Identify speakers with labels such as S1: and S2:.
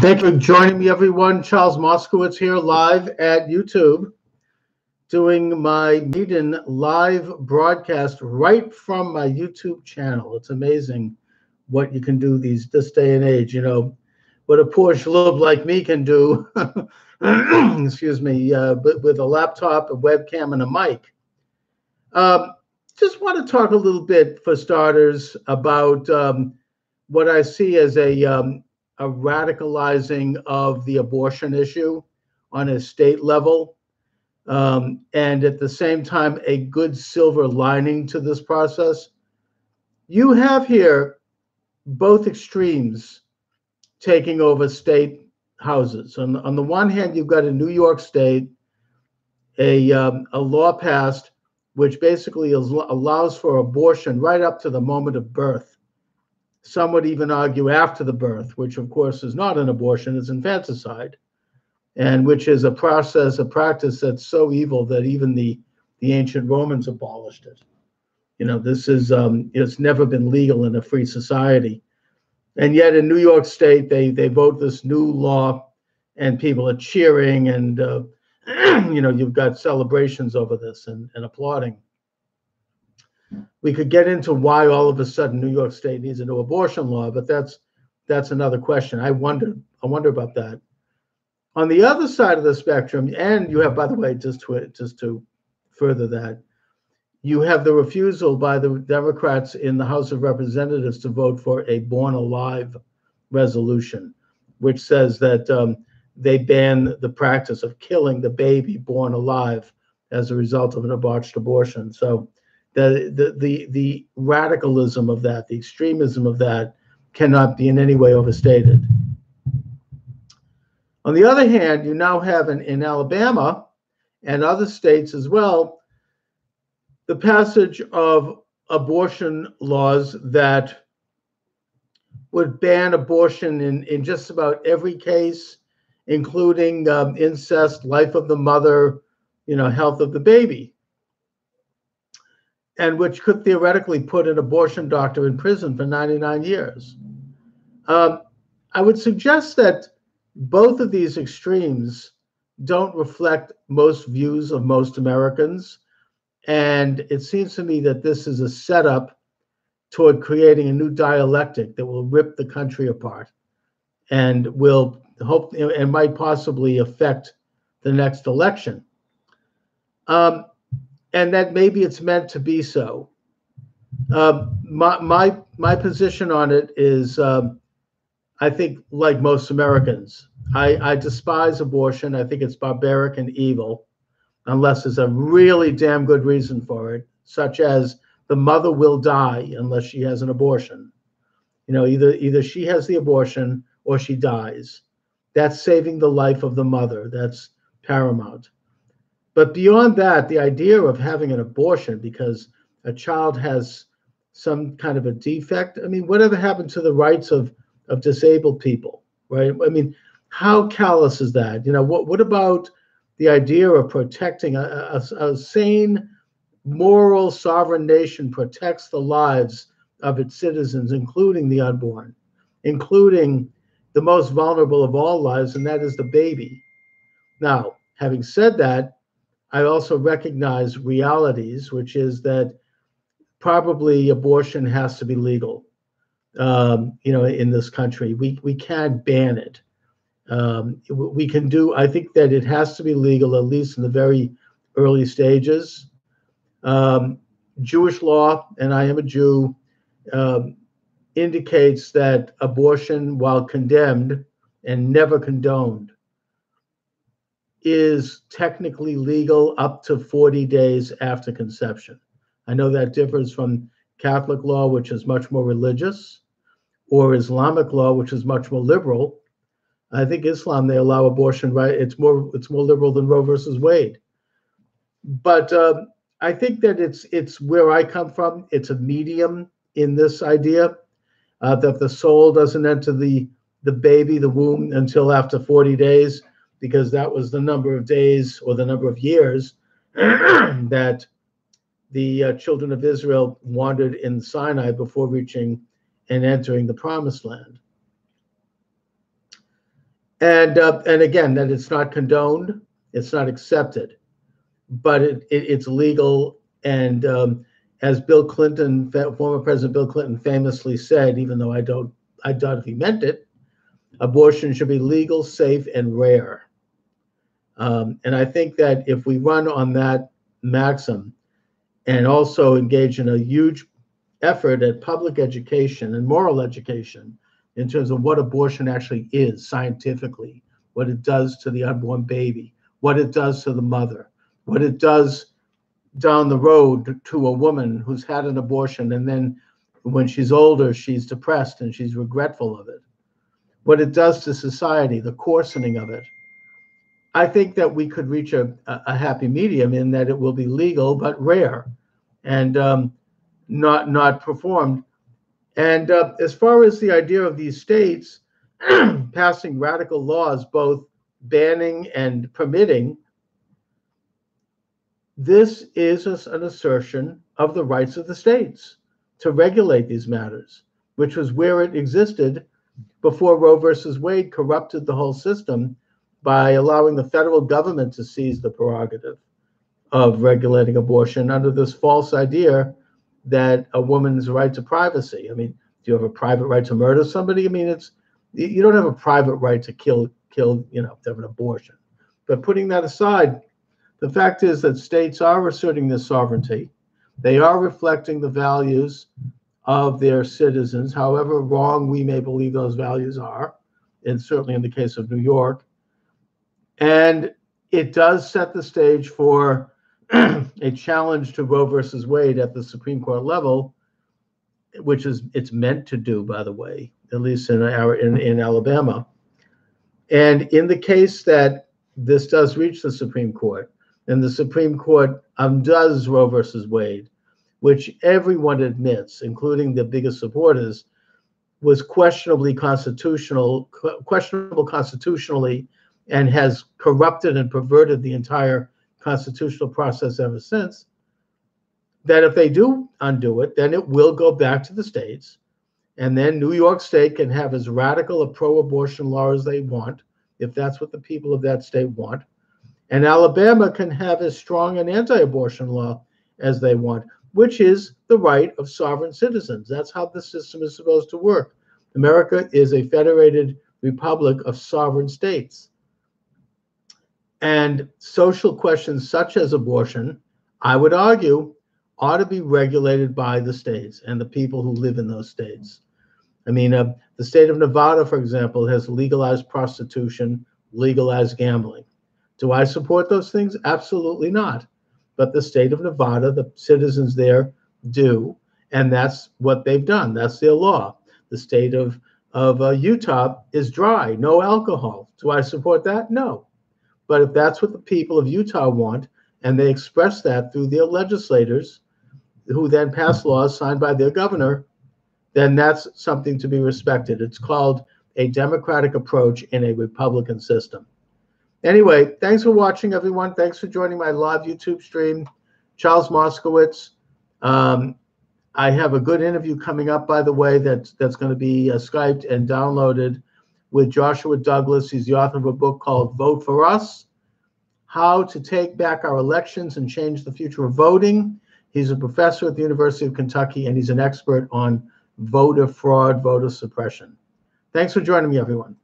S1: Thank you for joining me, everyone. Charles Moscowitz here live at YouTube, doing my maiden live broadcast right from my YouTube channel. It's amazing what you can do these this day and age. You know, what a poor schlub like me can do, excuse me, uh, but with a laptop, a webcam, and a mic. Um, just want to talk a little bit, for starters, about um, what I see as a um, a radicalizing of the abortion issue on a state level. Um, and at the same time, a good silver lining to this process. You have here both extremes taking over state houses. On, on the one hand, you've got a New York State, a, um, a law passed which basically allows for abortion right up to the moment of birth some would even argue after the birth, which of course is not an abortion, it's infanticide, and which is a process, a practice that's so evil that even the, the ancient Romans abolished it. You know, this is, um, it's never been legal in a free society. And yet in New York State, they, they vote this new law and people are cheering and, uh, you know, you've got celebrations over this and, and applauding we could get into why all of a sudden New York State needs a new abortion law, but that's that's another question. I wonder I wonder about that. On the other side of the spectrum, and you have, by the way, just to just to further that, you have the refusal by the Democrats in the House of Representatives to vote for a born alive resolution, which says that um, they ban the practice of killing the baby born alive as a result of an botched abortion. So the, the, the, the radicalism of that, the extremism of that, cannot be in any way overstated. On the other hand, you now have in, in Alabama and other states as well the passage of abortion laws that would ban abortion in, in just about every case, including um, incest, life of the mother, you know, health of the baby and which could theoretically put an abortion doctor in prison for 99 years. Um, I would suggest that both of these extremes don't reflect most views of most Americans. And it seems to me that this is a setup toward creating a new dialectic that will rip the country apart and will hope and might possibly affect the next election. Um, and that maybe it's meant to be so. Um, my my my position on it is, um, I think, like most Americans, I, I despise abortion. I think it's barbaric and evil, unless there's a really damn good reason for it, such as the mother will die unless she has an abortion. You know, either either she has the abortion or she dies. That's saving the life of the mother. That's paramount. But beyond that, the idea of having an abortion because a child has some kind of a defect, I mean, whatever happened to the rights of, of disabled people, right? I mean, how callous is that? You know, what, what about the idea of protecting a, a, a sane, moral, sovereign nation protects the lives of its citizens, including the unborn, including the most vulnerable of all lives, and that is the baby. Now, having said that, I also recognize realities, which is that probably abortion has to be legal. Um, you know, in this country, we we can't ban it. Um, we can do. I think that it has to be legal, at least in the very early stages. Um, Jewish law, and I am a Jew, um, indicates that abortion, while condemned and never condoned, is technically legal up to 40 days after conception. I know that differs from Catholic law, which is much more religious, or Islamic law, which is much more liberal. I think Islam they allow abortion right. It's more it's more liberal than Roe versus Wade. But uh, I think that it's it's where I come from. It's a medium in this idea uh, that the soul doesn't enter the the baby, the womb, until after 40 days because that was the number of days or the number of years that the uh, children of Israel wandered in Sinai before reaching and entering the promised land. and uh, and again that it's not condoned, it's not accepted, but it, it it's legal. And um, as Bill Clinton, former President Bill Clinton, famously said, even though I don't, I doubt if he meant it, abortion should be legal, safe, and rare. Um, and I think that if we run on that maxim and also engage in a huge effort at public education and moral education in terms of what abortion actually is scientifically, what it does to the unborn baby, what it does to the mother, what it does down the road to a woman who's had an abortion and then when she's older, she's depressed and she's regretful of it, what it does to society, the coarsening of it. I think that we could reach a, a happy medium in that it will be legal but rare and um, not not performed. And uh, as far as the idea of these states passing radical laws, both banning and permitting, this is an assertion of the rights of the states to regulate these matters, which was where it existed before Roe versus Wade corrupted the whole system by allowing the federal government to seize the prerogative of regulating abortion under this false idea that a woman's right to privacy. I mean, do you have a private right to murder somebody? I mean, it's you don't have a private right to kill kill you know to have an abortion. But putting that aside, the fact is that states are asserting this sovereignty. They are reflecting the values of their citizens, however wrong we may believe those values are, and certainly in the case of New York. And it does set the stage for a challenge to Roe versus Wade at the Supreme Court level, which is it's meant to do, by the way, at least in our in, in Alabama. And in the case that this does reach the Supreme Court, and the Supreme Court undoes Roe versus Wade, which everyone admits, including the biggest supporters, was questionably constitutional, questionable constitutionally, and has corrupted and perverted the entire constitutional process ever since, that if they do undo it, then it will go back to the states. And then New York State can have as radical a pro abortion law as they want, if that's what the people of that state want. And Alabama can have as strong an anti abortion law as they want, which is the right of sovereign citizens. That's how the system is supposed to work. America is a federated republic of sovereign states. And social questions such as abortion, I would argue, ought to be regulated by the states and the people who live in those states. I mean, uh, the state of Nevada, for example, has legalized prostitution, legalized gambling. Do I support those things? Absolutely not. But the state of Nevada, the citizens there do, and that's what they've done. That's their law. The state of of uh, Utah is dry, no alcohol. Do I support that? No. But if that's what the people of Utah want, and they express that through their legislators, who then pass laws signed by their governor, then that's something to be respected. It's called a democratic approach in a Republican system. Anyway, thanks for watching, everyone. Thanks for joining my live YouTube stream. Charles Moscowitz. Um, I have a good interview coming up, by the way, that's, that's going to be uh, Skyped and downloaded with Joshua Douglas. He's the author of a book called Vote for Us How to Take Back Our Elections and Change the Future of Voting. He's a professor at the University of Kentucky and he's an expert on voter fraud, voter suppression. Thanks for joining me, everyone.